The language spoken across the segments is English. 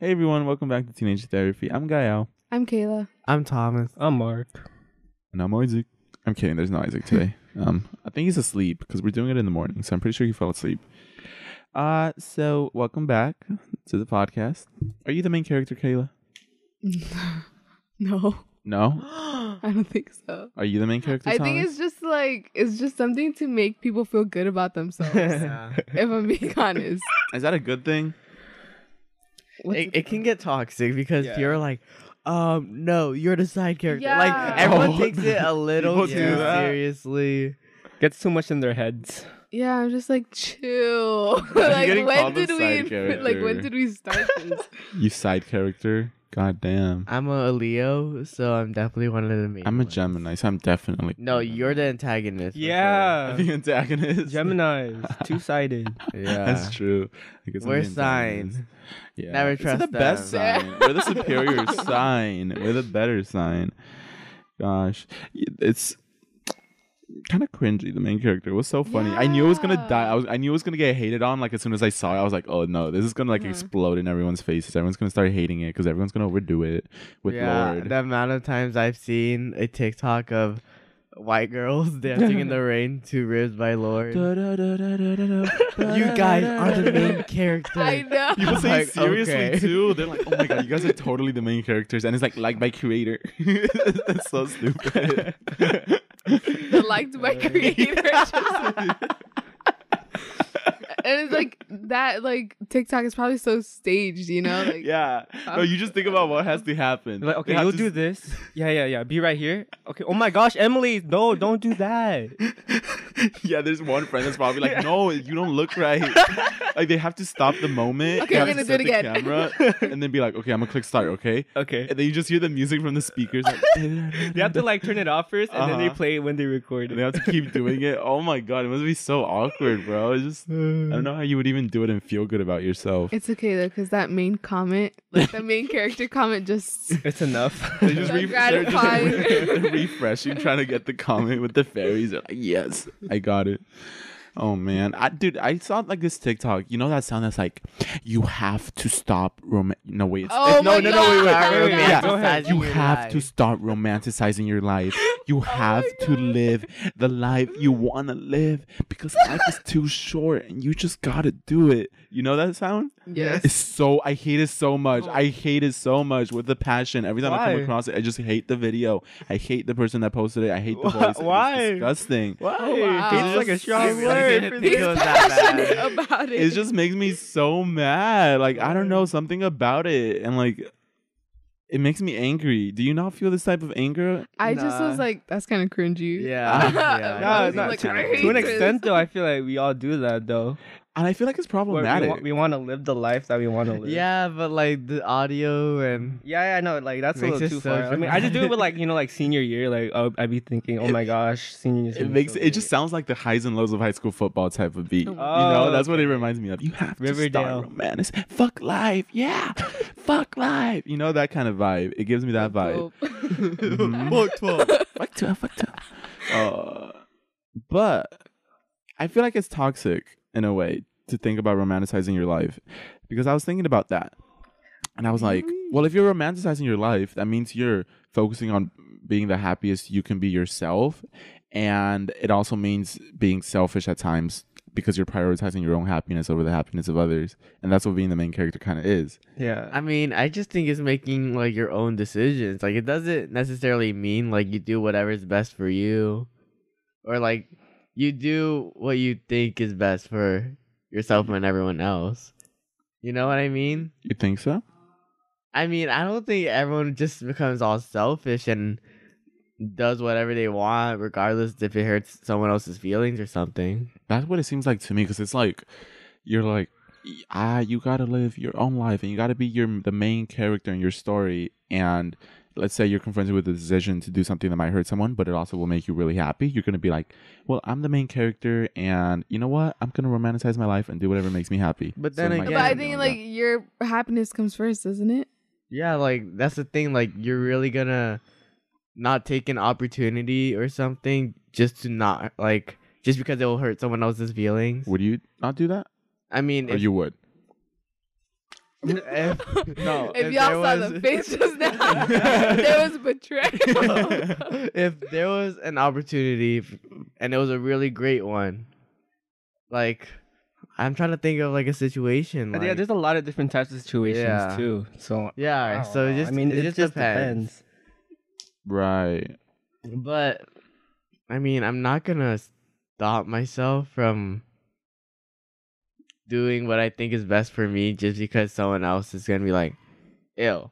Hey everyone, welcome back to Teenager Therapy. I'm Gael. I'm Kayla. I'm Thomas. I'm Mark. And I'm Isaac. I'm kidding, there's no Isaac today. um, I think he's asleep because we're doing it in the morning, so I'm pretty sure he fell asleep. Uh, so welcome back to the podcast. Are you the main character, Kayla? no, No? I don't think so. Are you the main character? I think it's just like it's just something to make people feel good about themselves. Yeah. if I'm being honest, Is that a good thing? What's it, it can get toxic because Yeah. you're like, um, no, you're the side character. Yeah. Like everyone Oh, takes it a little too do seriously. Gets too much in their heads. yeah, I'm just like chill. Like when did side we like when did we start this? You side character? God damn. I'm a Leo, so I'm definitely one of the main. I'm a ones. Gemini, so I'm definitely. No, you're the antagonist. for Yeah. the antagonist. Gemini, two sided. Yeah. That's true. I guess I'm We're the signs. Yeah. Never It's trust the best sign. We're the superior sign. We're the better sign. Gosh, it's kind of cringy. The main character it was so funny. I knew it was gonna die. I was. I knew it was gonna get hated on. Like as soon as I saw it, I was like, oh no, this is gonna like Mhm. explode in everyone's faces. Everyone's gonna start hating it because everyone's gonna overdo it with yeah, Lord. the amount of times I've seen a TikTok of white girls dancing in the rain to "Ribs" by Lorde. you guys are the main characters. I know. People say Like, seriously okay. too. They're like, "Oh my god, you guys are totally the main characters," and it's like liked by creator. That's so stupid. The liked by creator. And it's like that. Like TikTok is probably so staged, you know? Like yeah. No, you just think about what has to happen. Like, okay, They have you'll to do s- this. Yeah, yeah, yeah. Be right here. Okay. Oh my gosh, Emily, no, don't do that. yeah, there's one friend that's probably like, "No, you don't look right." like they have to stop the moment. Okay, they I'm gonna do it again. camera, and then be like, "Okay, I'm gonna click start." Okay. Okay. And then you just hear the music from the speakers. Like, You have to like turn it off first, and then they Uh-huh. play it when they record And it. they have to keep doing it. Oh my god, it must be so awkward, bro. It's just I don't mm. know how you would even do it and feel good about yourself. It's okay though, because that main comment, like the main character comment, just It's enough. They just So re- they're just gratifying. refreshing, trying to get the comment with the fairies. They're like, yes, I got it. Oh man, I dude, I saw like this TikTok. You know that sound that's like, you have to stop rom. No wait, it's, Oh it's- no, my no, no, wait, wait, wait, wait, Yeah, yeah. go ahead. You have life. to stop romanticizing your life. You Oh have my to live the life you want to live because life is too short and you just gotta do it. You know that sound? Yes. It's so I hate it so much. Oh. I hate it so much with the passion. Every time I come across it, I just hate the video. I hate the person that posted it. I hate the Why- voice. It's why? disgusting. Why? Oh, wow. It's like a It's strong I really word. didn't for think this. it was He's that passionate bad. about it. It just makes me so mad. Like I don't know something about it, and like it makes me angry. Do you not feel this type of anger? I just was Nah. like, that's kind of cringy. Yeah, I yeah. was No, no, like, to, I to hate an this. extent, though, I feel like we all do that, though. And I feel like it's Where we, problematic. want, we want to live the life that we want to live. Yeah, but like the audio and Yeah, yeah, I know. Like that's a little too so far. I mean, I just do it with like you know, like senior year. Like I'll, I'd be thinking, oh my gosh, senior year. it makes so it just sounds like the highs and lows of high school football type of beat. Oh. you know, Oh, that's what it reminds me of. You have to Riverdale. start romance. Fuck life, yeah. Fuck life. You know that kind of vibe. It gives me that vibe. Mhm. Fuck 12. fuck 12, fuck 12. Uh, but I feel like it's toxic in a way to think about romanticizing your life because I was thinking about that. And I was like, mm. well, if you're romanticizing your life, that means you're focusing on being the happiest you can be yourself. And it also means being selfish at times because you're prioritizing your own happiness over the happiness of others. And that's what being the main character kind of is. Yeah. I mean, I just think it's making like your own decisions. Like it doesn't necessarily mean like you do whatever's best for you or like you do what you think is best for yourself and everyone else. You know what I mean? You think so? I mean, I don't think everyone just becomes all selfish and does whatever they want regardless if it hurts someone else's feelings or something. That's what it seems like to me because it's like you're like ah you gotta live your own life and you gotta be your the main character in your story and let's say you're confronted with a decision to do something that might hurt someone but it also will make you really happy you're gonna be like well i'm the main character and you know what i'm gonna romanticize my life and do whatever makes me happy But then it might again- but I think like that. your happiness comes first, doesn't it? Yeah, like that's the thing. Like you're really gonna not take an opportunity or something just to not like just because it will hurt someone else's feelings. would you not do that I mean, or if, you would if, eh, no, if, if y'all there saw the was- face just now, there was betrayal. if there was an opportunity and it was a really great one, like I'm trying to think of like a situation. yeah, there's a lot of different types of situations Yeah. too. So yeah, don't so it just I mean, it, just, depends. right. But I mean, I'm not gonna stop myself from doing what I think is best for me just because someone else is gonna be like, "Ew,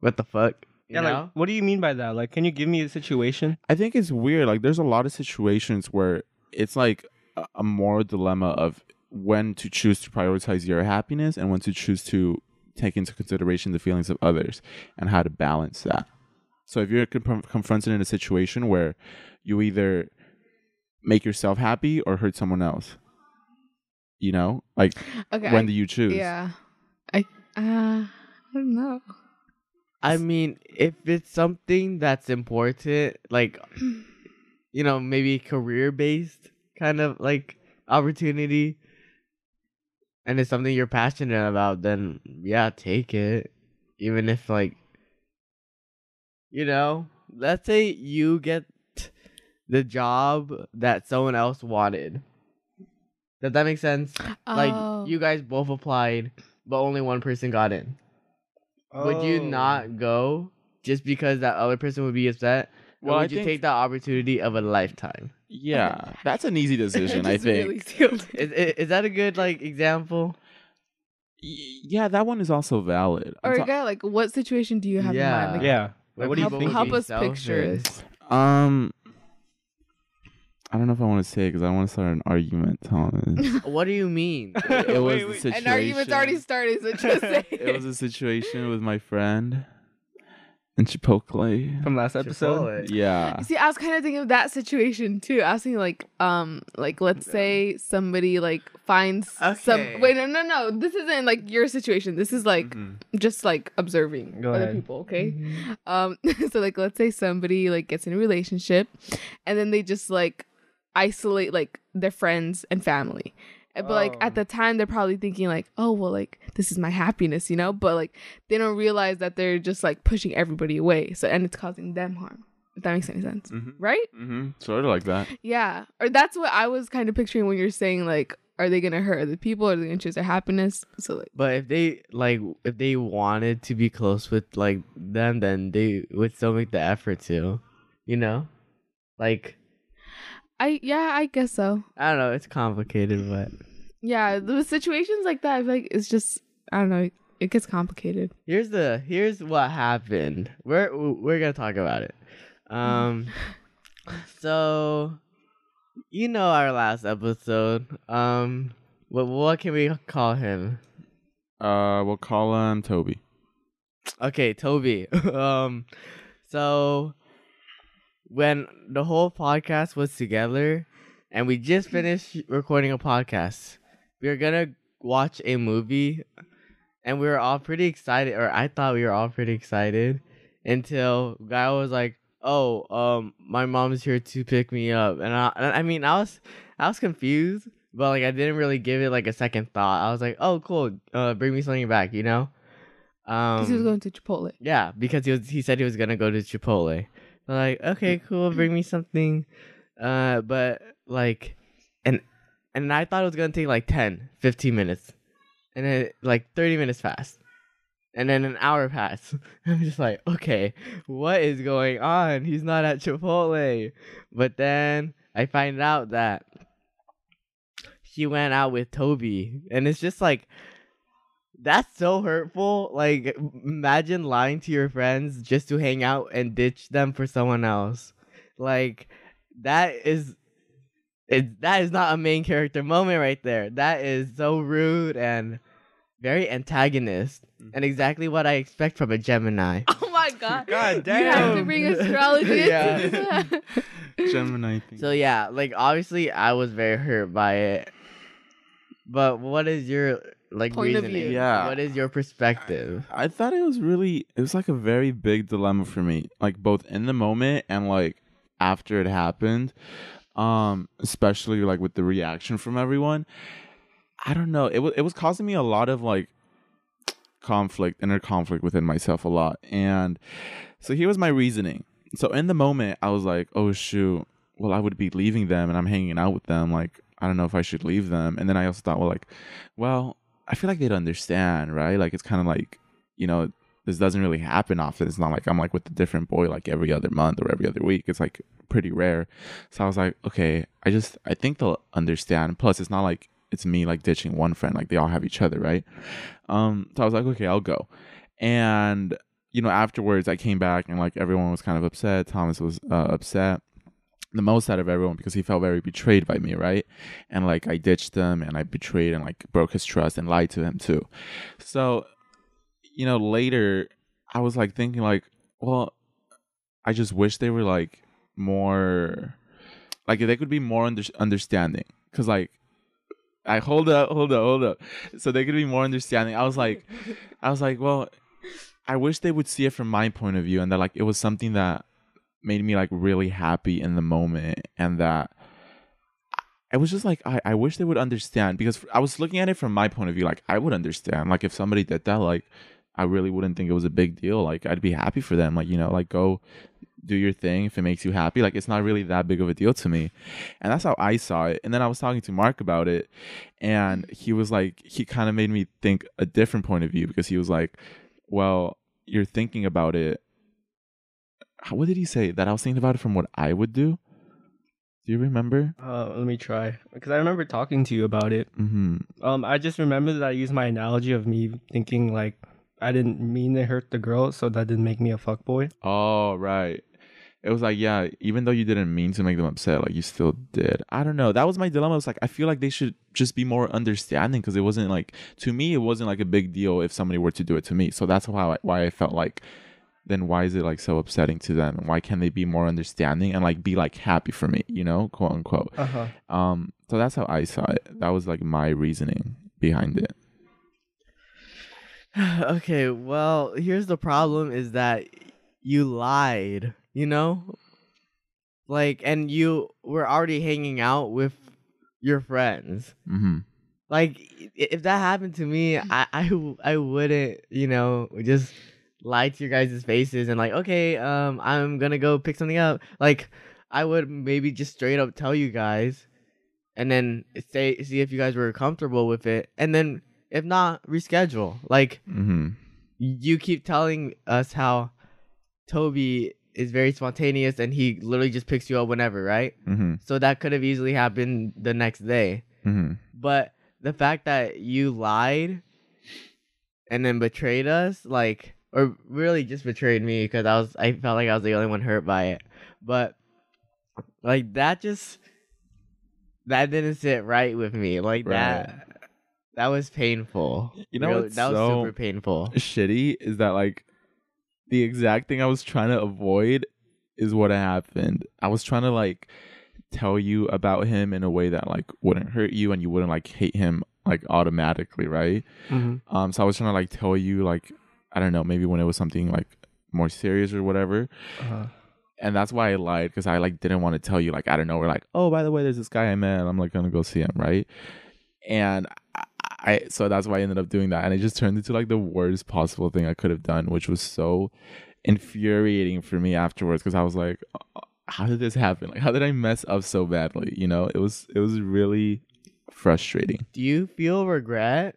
what the fuck?" You yeah, know? like what do you mean by that? Like, can you give me a situation? I think it's weird. Like, there's a lot of situations where it's like a, a moral dilemma of when to choose to prioritize your happiness and when to choose to take into consideration the feelings of others and how to balance that. So, if you're con- confronted in a situation where you either make yourself happy or hurt someone else, you know, like okay. when I- do you choose? yeah. I uh, I don't know. I mean, if it's something that's important, like you know, maybe career based kind of like opportunity, and it's something you're passionate about, then yeah, take it. Even if like, you know, let's say you get the job that someone else wanted. Does that make sense? Oh. Like you guys both applied, but only one person got in would you Oh. not go just because that other person would be upset? Well, or I would you think- take the opportunity of a lifetime? Yeah, that's an easy decision, I think. really sealed it. Is, is, is that a good like example? Yeah, that one is also valid. I'm Or ta- yeah, like what situation do you have Yeah. in mind? Like, Yeah. Like, what do you help, think? help us picture selfish. it. Um, I don't know if I want to say it because I want to start an argument, Thomas. What do you mean? it was Wait, the wait. situation. An argument's already started, so just say it was a situation with my friend in Chipotle. From last episode. Chipotle. Yeah. See, I was kind of thinking of that situation too. I was thinking like, um, like let's say somebody like finds Okay. some. Wait, no, no, no. This isn't like your situation. This is like Mhm. just like observing Go other ahead. people. Okay. Um, so like let's say somebody like gets in a relationship, and then they just like isolate like their friends and family. But like Oh. at the time, they're probably thinking like, oh well, like this is my happiness, you know. But like they don't realize that they're just like pushing everybody away. So and it's causing them harm. If that makes any sense, Mhm. right? Mm-hmm. Sort of like that. Yeah. Or that's what I was kind of picturing when you're saying like, are they gonna hurt other people? Or are they gonna choose their happiness? So like, But if they like, if they wanted to be close with like them, then they would still make the effort to, you know, like I yeah, I guess so. I don't know, it's complicated, but Yeah, the situations like that, I feel like it's just I don't know. It gets complicated. here's the here's what happened. We're we're gonna talk about it. Um, so you know our last episode. Um, what what can we call him? Uh, we'll call him Toby. Okay, Toby. um, so when the whole podcast was together, and we just finished recording a podcast, we were gonna watch a movie, and we were all pretty excited, or I thought we were all pretty excited, until guy was like, "Oh, um, my mom's here to pick me up," and I, I mean, I was, I was confused, but like I didn't really give it like a second thought. I was like, "Oh, cool, uh, bring me something back," you know. Um, Because he was going to Chipotle. yeah, because he was he said he was gonna go to Chipotle. Like, okay, cool, bring me something. Uh, but like, and and I thought it was gonna take like 10, 15 minutes, and then like thirty minutes passed, and then an hour passed. I'm just like, okay, what is going on? He's not at Chipotle. But then I find out that he went out with Toby, and it's just like that's so hurtful. Like, imagine lying to your friends just to hang out and ditch them for someone else. Like, that is, it. That is not a main character moment right there. That is so rude and very antagonist, mm-hmm. and exactly what I expect from a Gemini. Oh my god. God damn! You have to bring astrology Yeah. into that. Gemini thing. So yeah, like obviously I was very hurt by it. But what is your like Point of view. Yeah. What is your perspective? I thought it was really it was like a very big dilemma for me, like both in the moment and like after it happened. Um, especially like with the reaction from everyone. I don't know. It was it was causing me a lot of like conflict, inner conflict within myself a lot. And so here was my reasoning. So in the moment, I was like, oh, shoot, well, I would be leaving them and I'm hanging out with them. Like, I don't know if I should leave them. And then I also thought, well, like, well, I feel like they'd understand, right? Like, it's kind of like, you know, this doesn't really happen often. It's not like I'm like with a different boy like every other month or every other week. It's like pretty rare. So I was like, okay, I just I think they'll understand. Plus, it's not like it's me like ditching one friend. Like they all have each other, right? Um, so I was like, okay, I'll go. And you know, afterwards, I came back and like everyone was kind of upset. Thomas was uh, upset the most out of everyone because he felt very betrayed by me, right? And like I ditched him and I betrayed and like broke his trust and lied to him too. So, you know, later I was like thinking like, well, I just wish they were like more like they could be more under- understanding cuz like I hold up, hold up, hold up. So they could be more understanding. I was like I was like, well, I wish they would see it from my point of view and that like it was something that made me like really happy in the moment and that I was just like I, I wish they would understand because I was looking at it from my point of view like I would understand like if somebody did that like I really wouldn't think it was a big deal like I'd be happy for them like you know like go do your thing if it makes you happy like it's not really that big of a deal to me. And that's how I saw it and then I was talking to Mark about it and he was like he kind of made me think a different point of view because he was like well you're thinking about it what did he say that I was thinking about it from what I would do? Do you remember? Uh, let me try because I remember talking to you about it. Mm-hmm. Um, I just remember that I used my analogy of me thinking like I didn't mean to hurt the girl, so that didn't make me a fuckboy. Oh, right. It was like, yeah, even though you didn't mean to make them upset, like you still did. I don't know. That was my dilemma. It was like, I feel like they should just be more understanding because it wasn't like, to me, it wasn't like a big deal if somebody were to do it to me. So that's I, why I felt like then why is it like so upsetting to them? And why can't they be more understanding and like be like happy for me, you know, quote unquote. Uh huh. Um, so that's how I saw it. That was like my reasoning behind it. okay, well, here's the problem is that you lied, you know? Like and you were already hanging out with your friends. Mm-hmm. Like if that happened to me, I, I i wouldn't, you know, just lie to your guys' faces and like, okay, um I'm to go pick something up. Like I would maybe just straight up tell you guys and then say see if you guys were comfortable with it and then if not reschedule. Like Mm-hmm. you keep telling us how Toby is very spontaneous and he literally just picks you up whenever, right? Mm-hmm. So that could have easily happened the next day. Mm-hmm. But the fact that you lied and then betrayed us, like, or really just betrayed me because I was, I felt like I was the only one hurt by it. But like that just, that didn't sit right with me. Like that, that was painful. You know Really- what's that was so super painful. shitty is that like the exact thing I was trying to avoid is what happened. I was trying to like tell you about him in a way that like wouldn't hurt you and you wouldn't like hate him like automatically, right? Mm-hmm. Um so I was trying to like tell you like I don't know, maybe when it was something like more serious or whatever. Uh-huh. And that's why I lied because I like didn't want to tell you like I don't know, we're like, oh by the way, there's this guy I met. I'm like gonna go see him, right? And I, I so that's why I ended up doing that, and it just turned into like the worst possible thing I could have done, which was so infuriating for me afterwards because I was like, "Uh, how did this happen? Like, how did I mess up so badly? You know, it was it was really frustrating. Do you feel regret?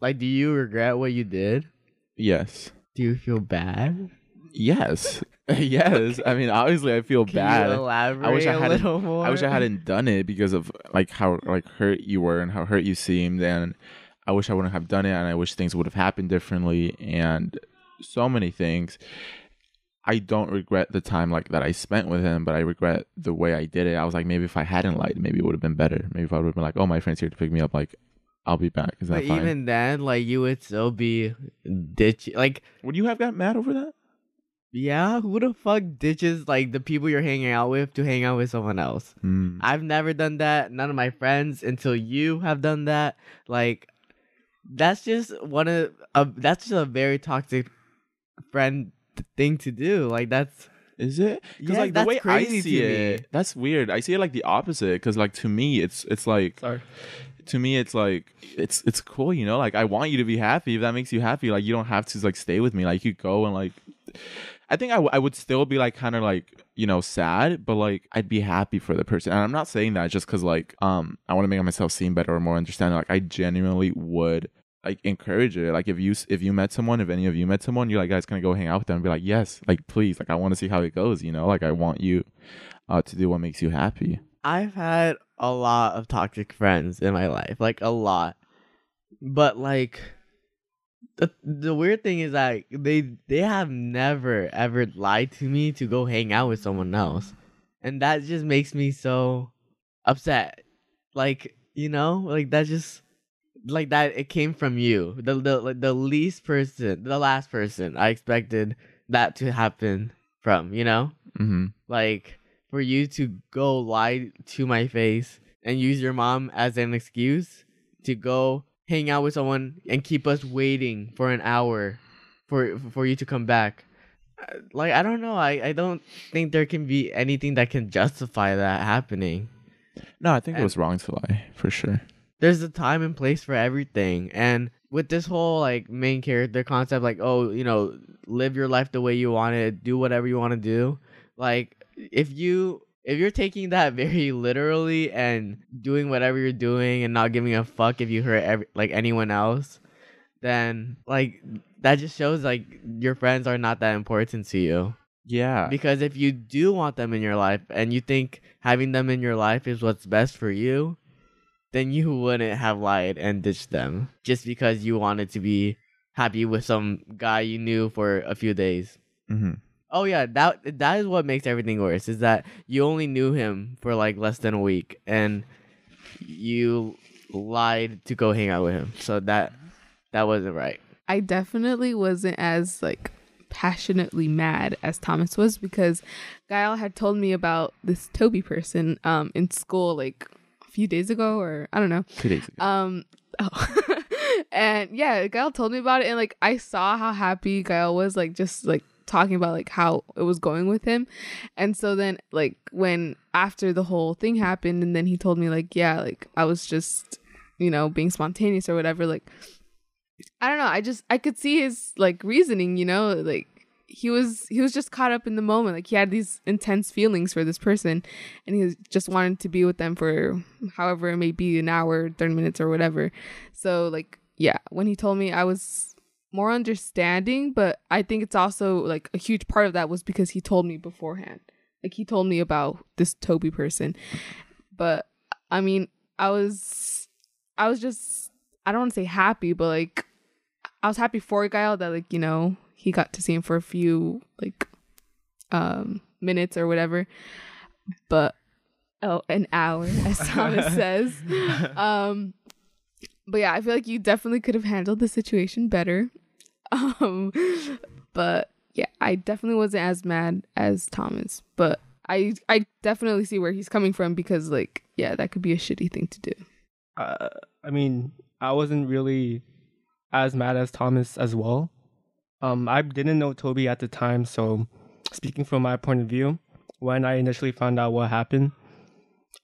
Like, do you regret what you did? Yes, Do you feel bad? yes, yes. I mean, obviously, I feel Can bad. you elaborate I wish I a hadn't- little more? I wish I hadn't done it because of like how like hurt you were and how hurt you seemed and I wish I wouldn't have done it and I wish things would have happened differently and so many things. I don't regret the time like that I spent with him, but I regret the way I did it. I was like, maybe if I hadn't lied, maybe it would have been better. Maybe if I would have been like, oh, my friend's here to pick me up, like, I'll be back. Is that But fine? even then, like, you would still be ditch. Like, would you have got mad over that? yeah, who the fuck ditches like the people you're hanging out with to hang out with someone else? Hmm. I've never done that. None of my friends until you have done that. Like, that's just one of a. That's just a very toxic friend thing to do. Like, that's Is it? Because Yeah, like the that's way I crazy see to me. it, that's weird. I see it like the opposite. Because like to me, it's it's like Sorry. To me it's like it's it's cool, you know. Like I want you to be happy. If that makes you happy, like you don't have to like stay with me. Like you go and like. I think I, w- I would still be like kind of like you know sad, but like I'd be happy for the person. And I'm not saying that just because like um I want to make myself seem better or more understanding. Like I genuinely would like encourage it. Like if you if you met someone, if any of you met someone, you're like guys gonna go hang out with them and be like yes, like please, like I want to see how it goes. You know, like I want you uh to do what makes you happy. I've had a lot of toxic friends in my life, like a lot. But like the the weird thing is like they they have never ever lied to me to go hang out with someone else. And that just makes me so upset. Like, you know, like that just like that it came from you. The the like the least person, the last person I expected that to happen from, you know? Mm-hmm. like for you to go lie to my face and use your mom as an excuse to go hang out with someone and keep us waiting for an hour for for you to come back. Uh, like i don't know. I i don't think there can be anything that can justify that happening. No, I think it was wrong to lie for sure. there's a time and place for everything. And with this whole like main character concept like oh you know live your life the way you want it do whatever you want to do like if you if you're taking that very literally and doing whatever you're doing and not giving a fuck if you hurt every, like anyone else then like that just shows like your friends are not that important to you Yeah. because if you do want them in your life and you think having them in your life is what's best for you, then you wouldn't have lied and ditched them just because you wanted to be happy with some guy you knew for a few days. mm-hmm. Oh yeah, that that is what makes everything worse is that you only knew him for like less than a week and you lied to go hang out with him. So that that wasn't right. I definitely wasn't as like passionately mad as Thomas was because Gael had told me about this Toby person um in school like a few days ago or I don't know. Two days ago. Um oh. and yeah, Gael told me about it and like I saw how happy Gael was like just like talking about like how it was going with him. And so then like when after the whole thing happened and then he told me like yeah, like I was just you know being spontaneous or whatever like I don't know. I just I could see his like reasoning, you know, like he was he was just caught up in the moment. Like he had these intense feelings for this person and he just wanted to be with them for however it may be an hour, 30 minutes or whatever. So like yeah, when he told me I was more understanding, but I think it's also like a huge part of that was because he told me beforehand. Like he told me about this Toby person. But I mean, I was I was just I don't want to say happy, but like I was happy for Gael that like, you know, he got to see him for a few like um minutes or whatever. But oh, an hour, as Thomas says. Um but yeah, I feel like you definitely could have handled the situation better. Um but yeah, I definitely wasn't as mad as Thomas, but I I definitely see where he's coming from because like yeah, that could be a shitty thing to do. uh, I mean, I wasn't really as mad as Thomas as well. Um, I didn't know Toby at the time, so speaking from my point of view, when I initially found out what happened,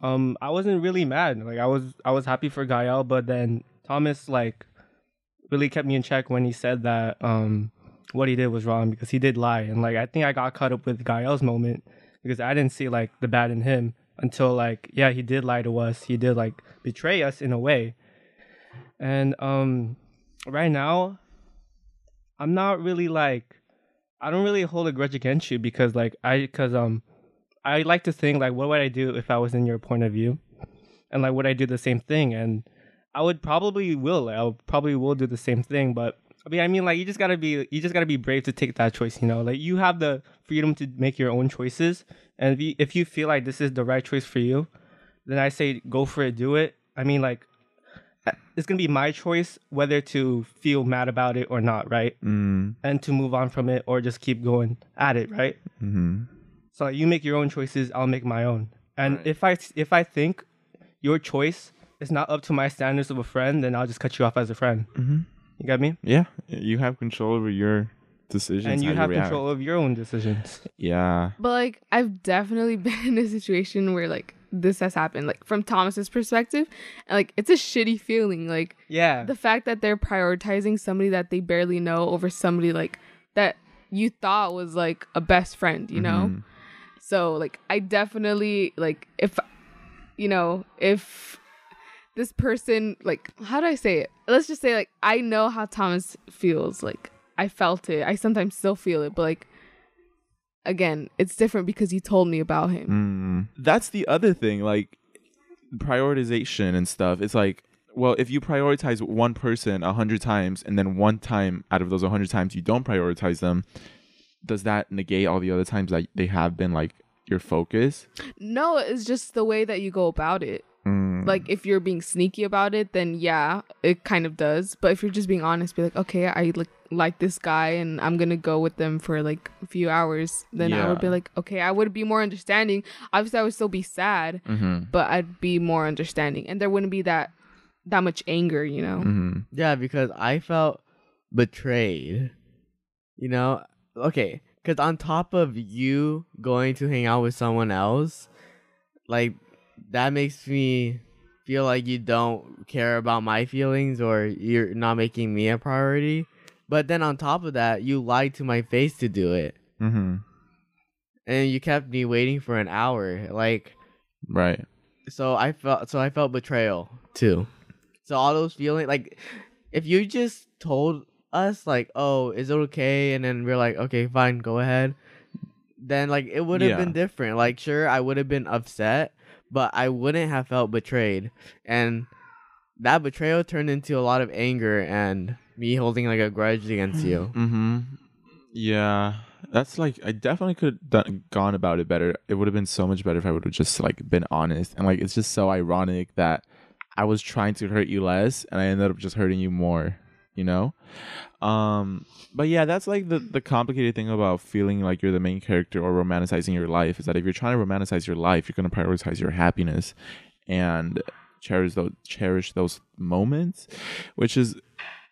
um, I wasn't really mad. Like I was, I was happy for Gael, but then Thomas like really kept me in check when he said that um what he did was wrong because he did lie, and like I think I got caught up with Gael's moment because I didn't see like the bad in him until like yeah he did lie to us, he did like betray us in a way, and um right now I'm not really like I don't really hold a grudge against you because like I because um I like to think like what would I do if I was in your point of view, and like would I do the same thing? And I would probably will like, I would probably will do the same thing but I mean I mean like you just gotta be you just gotta be brave to take that choice you know? Like you have the freedom to make your own choices and if you if you feel like this is the right choice for you then I say go for it do it. I mean like it's gonna be my choice whether to feel mad about it or not right? Mm, and to move on from it or just keep going at it right? Mm-hmm. so you make your own choices i'll make my own. And Right. if i if i think your choice is not up to my standards of a friend then i'll just cut you off as a friend Mm-hmm. you got me Yeah, you have control over your decisions. and you have react. control of your own decisions Yeah. But like I've definitely been in a situation where like this has happened like from Thomas's perspective and like it's a shitty feeling like Yeah. the fact that they're prioritizing somebody that they barely know over somebody like that you thought was like a best friend you know Mhm. so like i definitely like if you know if this person like how do i say it let's just say like i know how thomas feels like i felt it i sometimes still feel it but like again it's different because you told me about him Mm. That's the other thing, like prioritization and stuff. It's like, well, if you prioritize one person a hundred times and then one time out of those a hundred times you don't prioritize them, does that negate all the other times that they have been like your focus? no it's just the way that you go about it Mm. like if you're being sneaky about it then yeah it kind of does but if you're just being honest be like okay i like like this guy and i'm gonna go with them for like a few hours then i would be like okay i would be more understanding obviously i would still be sad Mhm. but i'd be more understanding and there wouldn't be that that much anger you know Mhm. Yeah, because I felt betrayed. You know, okay, because on top of you going to hang out with someone else, like that makes me feel like you don't care about my feelings or you're not making me a priority. But then on top of that, you lied to my face to do it. Mhm. And you kept me waiting for an hour. Like Right. so I felt so I felt betrayal too. So all those feelings like if you just told us like, "Oh, is it okay?" and then we're like, "Okay, fine, go ahead." Then like it would have Yeah. been different. Like sure, I would have been upset, but I wouldn't have felt betrayed. And that betrayal turned into a lot of anger and me holding like a grudge against you. Mm-hmm. Yeah, that's like I definitely could have done gone about it better. It would have been so much better if I would have just like been honest. And like it's just so ironic that I was trying to hurt you less, and I ended up just hurting you more. You know. Um. But yeah, that's like the the complicated thing about feeling like you're the main character or romanticizing your life is that if you're trying to romanticize your life, you're gonna prioritize your happiness and cherish those cherish those moments, which is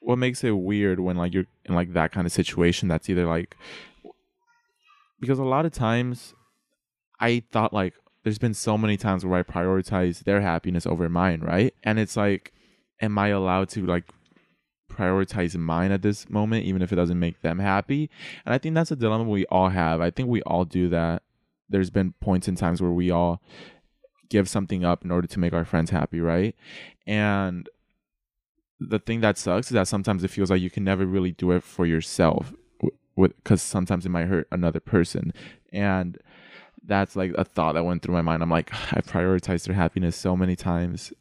what makes it weird when like you're in like that kind of situation that's either like because a lot of times I thought like there's been so many times where I prioritize their happiness over mine, right? And it's like am I allowed to like prioritize mine at this moment even if it doesn't make them happy? And I think that's a dilemma we all have. I think we all do that. There's been points in times where we all give something up in order to make our friends happy, right? And the thing that sucks is that sometimes it feels like you can never really do it for yourself because sometimes it might hurt another person and that's like a thought that went through my mind i'm like i prioritized their happiness so many times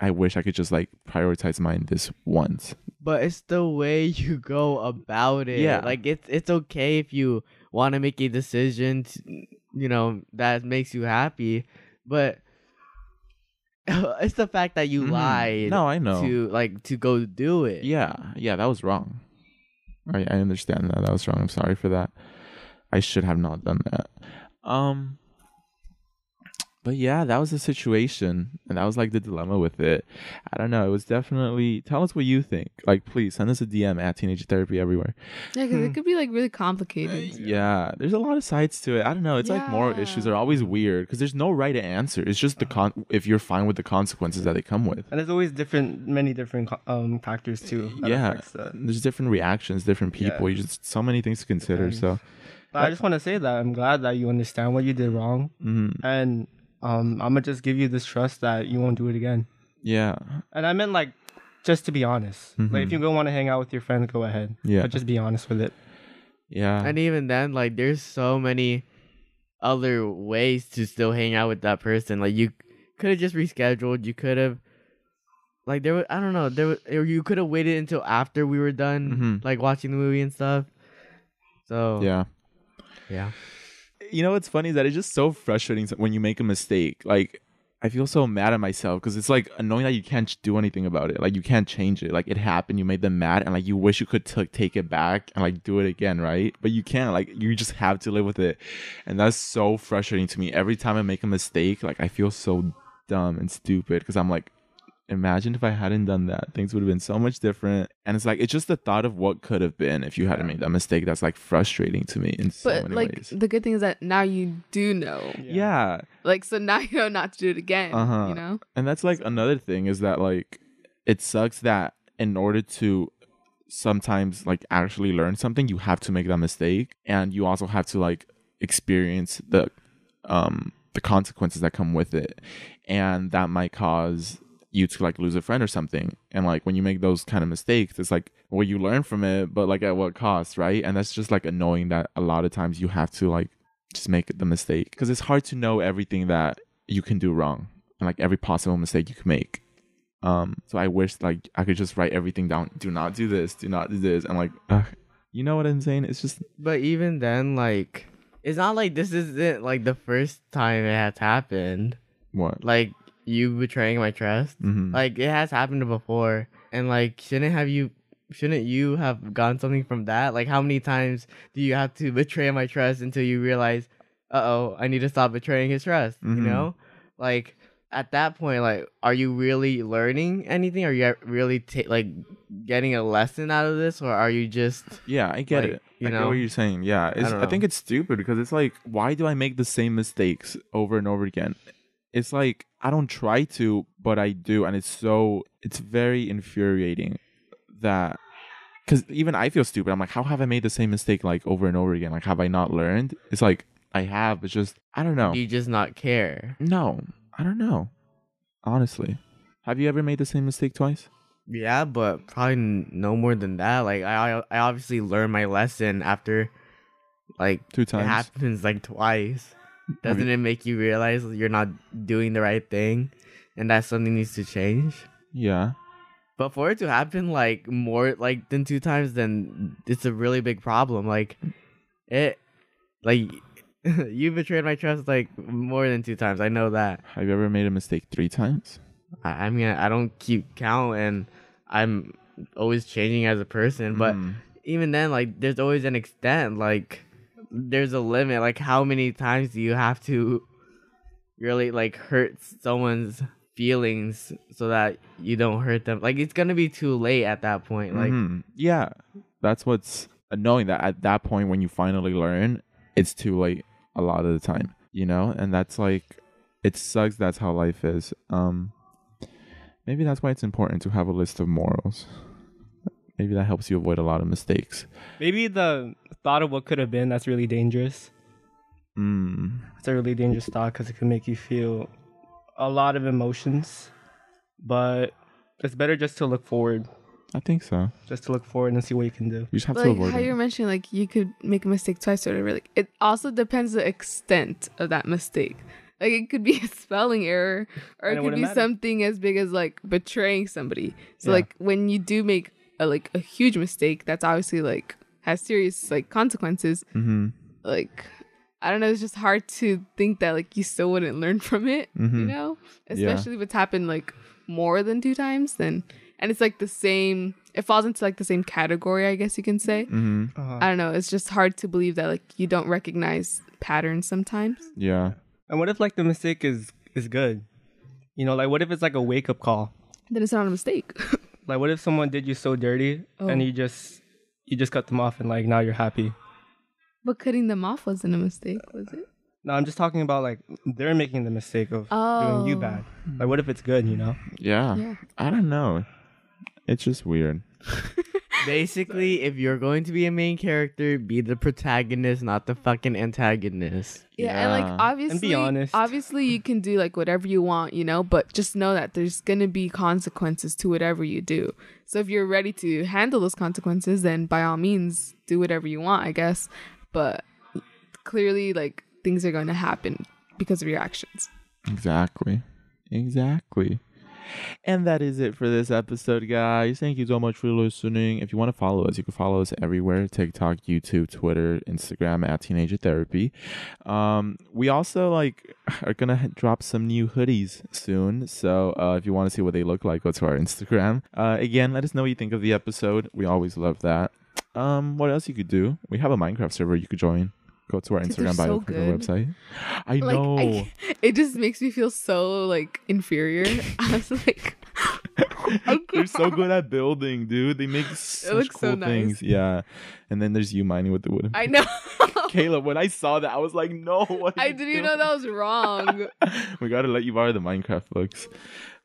i wish i could just like prioritize mine this once But it's the way you go about it. Yeah. Like it's it's okay if you want to make a decision, to, you know, that makes you happy, but it's the fact that you Mhm. lied. no i know To like to go do it. yeah yeah that was wrong I, I understand that that was wrong i'm sorry for that i should have not done that um but yeah that was the situation and that was like the dilemma with it i don't know it was definitely tell us what you think like please send us a dm at teenager therapy everywhere yeah because Hmm. it could be like really complicated yeah there's a lot of sides to it i don't know it's like moral issues are always weird because there's no right answer it's just the con if you're fine with the consequences that they come with And there's always different, many different um factors too. That yeah there's different reactions different people Yeah. you just so many things to consider Depends. so But I just want to say that I'm glad that you understand what you did wrong, mhm. and um, I'm gonna just give you this trust that you won't do it again. yeah And I meant like, just to be honest. Like, Mhm. if you go want to hang out with your friends, go ahead. Yeah. But just be honest with it. yeah And even then, like there's so many other ways to still hang out with that person. Like you could have just rescheduled. You could have like there was I don't know, there was, or you could have waited until after we were done Mhm. like watching the movie and stuff. So yeah yeah. You know what's funny is that it's just so frustrating when you make a mistake. Like I feel so mad at myself because it's like annoying that you can't do anything about it. Like you can't change it. Like it happened, you made them mad, and like you wish you could t- take it back and like do it again, right? But you can't. Like you just have to live with it, and that's so frustrating to me. Every time I make a mistake, like I feel so dumb and stupid because I'm like, imagine if I hadn't done that. Things would have been so much different. And it's like it's just the thought of what could have been if you hadn't made that mistake that's like frustrating to me in so but many like ways. the good thing is that now you do know. Yeah. Like so now you know not to do it again. Uh-huh. You know? And that's like another thing is that like it sucks that in order to sometimes like actually learn something, you have to make that mistake and you also have to like experience the um the consequences that come with it. And that might cause you to like lose a friend or something. And like when you make those kind of mistakes, it's like well you learn from it, but like at what cost, right? And that's just like annoying that a lot of times you have to like just make the mistake because it's hard to know everything that you can do wrong and like every possible mistake you can make. Um, so I wish like I could just write everything down. Do not do this. Do not do this. And like, ugh, you know what I'm saying? It's just But even then, like, it's not like this isn't like the first time it has happened. what? Like you betraying my trust. Mhm. Like it has happened before, and like shouldn't have you? Shouldn't you have gotten something from that? Like how many times do you have to betray my trust until you realize, uh oh, I need to stop betraying his trust? Mhm. You know, like at that point, like, are you really learning anything? Are you really ta- like getting a lesson out of this, or are you just yeah, I get like, it. you I know? what you're saying. Yeah, it's, I, don't think it's stupid because it's like, why do I make the same mistakes over and over again? It's like I don't try to, but I do, and it's so it's very infuriating that because even I feel stupid. I'm like, how have I made the same mistake like over and over again? Like, have I not learned? It's like I have, but just I don't know. you just not care? No, I don't know. Honestly, have you ever made the same mistake twice? Yeah, but probably n- no more than that. Like I I obviously learned my lesson after, like Two times. it happens like twice. Doesn't it make you realize you're not doing the right thing, and that something needs to change? yeah. But for it to happen like more like than two times, then it's a really big problem. Like it, like you betrayed my trust like more than two times. I know that. Have you ever made a mistake three times? I, I mean, I don't keep count, and I'm always changing as a person. But Mm. even then, like, there's always an extent. Like, there's a limit. Like, how many times do you have to really like hurt someone's feelings so that you don't hurt them? Like, it's gonna be too late at that point. Like, Mhm. yeah, that's what's annoying. That at that point when you finally learn, it's too late a lot of the time. You know, and that's like, it sucks. That's how life is. Um, maybe that's why it's important to have a list of morals. Maybe that helps you avoid a lot of mistakes. Maybe the thought of what could have been that's really dangerous. Mm. It's a really dangerous thought because it can make you feel a lot of emotions. But it's better just to look forward, I think so. just to look forward and see what you can do. You just have But to like avoid how it. you're mentioning, like you could make a mistake twice or whatever. Like it also depends the extent of that mistake. Like it could be a spelling error, or And it it could be matter. something as big as like betraying somebody. So Yeah. like when you do make a like a huge mistake, that's obviously like has serious like consequences. Mm-hmm. Like I don't know, it's just hard to think that like you still wouldn't learn from it. You Mhm. know, Yeah. especially if it's happened like more than two times, then and it's like the same. It falls into like the same category, I guess you can say. Mm-hmm. Uh-huh. I don't know. It's just hard to believe that like you don't recognize patterns sometimes. Yeah. And what if like the mistake is is good? You know, like what if it's like a wake up call? Then it's not a mistake. Like what if someone did you so dirty and Oh. you just you just cut them off and like now you're happy? but cutting them off wasn't a mistake, was it? No, I'm just talking about like they're making the mistake of doing you Oh. bad. Like what if it's good, you know? Yeah. Yeah. I don't know. It's just weird. basically, if you're going to be a main character, be the protagonist, not the fucking antagonist. Yeah, and like obviously, and be honest. obviously you can do like whatever you want, you know, but just know that there's gonna be consequences to whatever you do. So if you're ready to handle those consequences, then by all means do whatever you want, I guess. But clearly, like things are going to happen because of your actions. Exactly. Exactly. And that is it for this episode, guys. Thank you so much for listening. If you want to follow us, you can follow us everywhere TikTok, YouTube, Twitter, Instagram at Teenager Therapy. Um, we also like are gonna h- drop some new hoodies soon. So uh, if you want to see what they look like, go to our Instagram. Uh, again, let us know what you think of the episode. We always love that. Um, what else you could do? We have a Minecraft server you could join. Go to our Instagram bio so for the website. I Like know. I, it just makes me feel so like inferior. I was like, They're so good at building, dude. They make such cool so nice. things. Yeah. And then there's you mining with the wood. I know. Caleb, when I saw that, I was like, no. I didn't even know that was wrong. we gotta let you borrow the Minecraft books.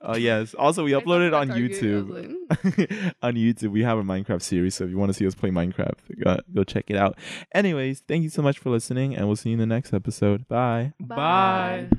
Uh, yes. Also, we uploaded on Target, I was YouTube. on YouTube, we have a Minecraft series. So if you want to see us play Minecraft, go, go check it out. Anyways, thank you so much for listening, and we'll see you in the next episode. Bye. Bye.